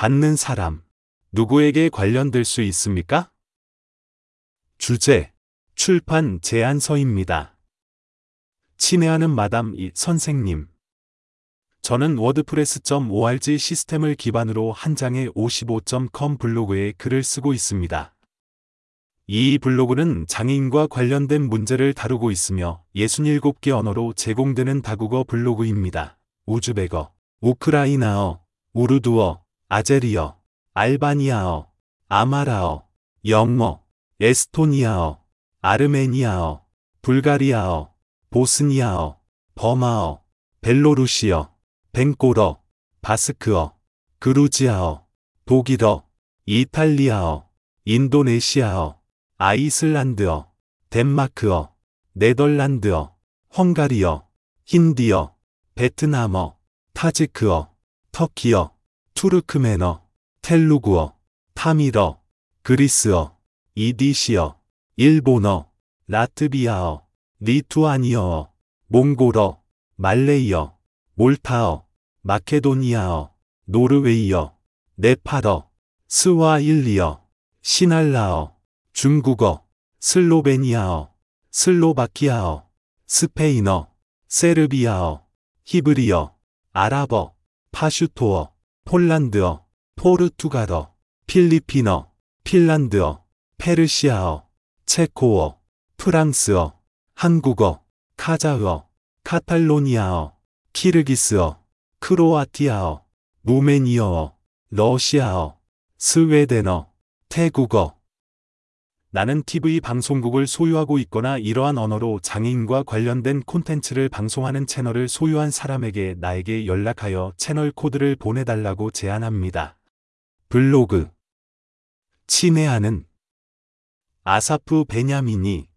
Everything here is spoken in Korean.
받는 사람. 누구에게 관련될 수 있습니까? 주제. 출판 제안서입니다. 친애하는 마담 이 선생님. 저는 워드프레스.org 시스템을 기반으로 한 장의 55.com 블로그에 글을 쓰고 있습니다. 이 블로그는 장애인과 관련된 문제를 다루고 있으며 67개 언어로 제공되는 다국어 블로그입니다. 우즈베거, 우크라이나어, 우르두어, 아제리어, 알바니아어, 아마라어, 영어, 에스토니아어, 아르메니아어, 불가리아어, 보스니아어, 버마어, 벨로루시어, 벵꼬러, 바스크어, 그루지아어, 독일어, 이탈리아어, 인도네시아어, 아이슬란드어, 덴마크어, 네덜란드어, 헝가리어, 힌디어, 베트남어, 타지크어, 터키어, 투르크멘어, 텔루구어, 타밀어, 그리스어, 이디시어, 일본어, 라트비아어, 리투아니아어, 몽골어, 말레이어, 몰타어, 마케도니아어, 노르웨이어, 네팔어, 스와힐리어, 싱할라어, 중국어, 슬로베니아어, 슬로바키아어, 스페인어, 세르비아어, 히브리어, 아랍어, 파슈토어, 폴란드어, 포르투갈어, 필리핀어, 핀란드어, 페르시아어, 체코어, 프랑스어, 한국어, 카자흐어, 카탈로니아어, 키르기스어, 크로아티아어, 루메니어어, 러시아어, 스웨덴어, 태국어, 나는 TV 방송국을 소유하고 있거나 이러한 언어로 장애인과 관련된 콘텐츠를 방송하는 채널을 소유한 사람에게 나에게 연락하여 채널 코드를 보내달라고 제안합니다. 블로그 친애하는 아사프 베냐민이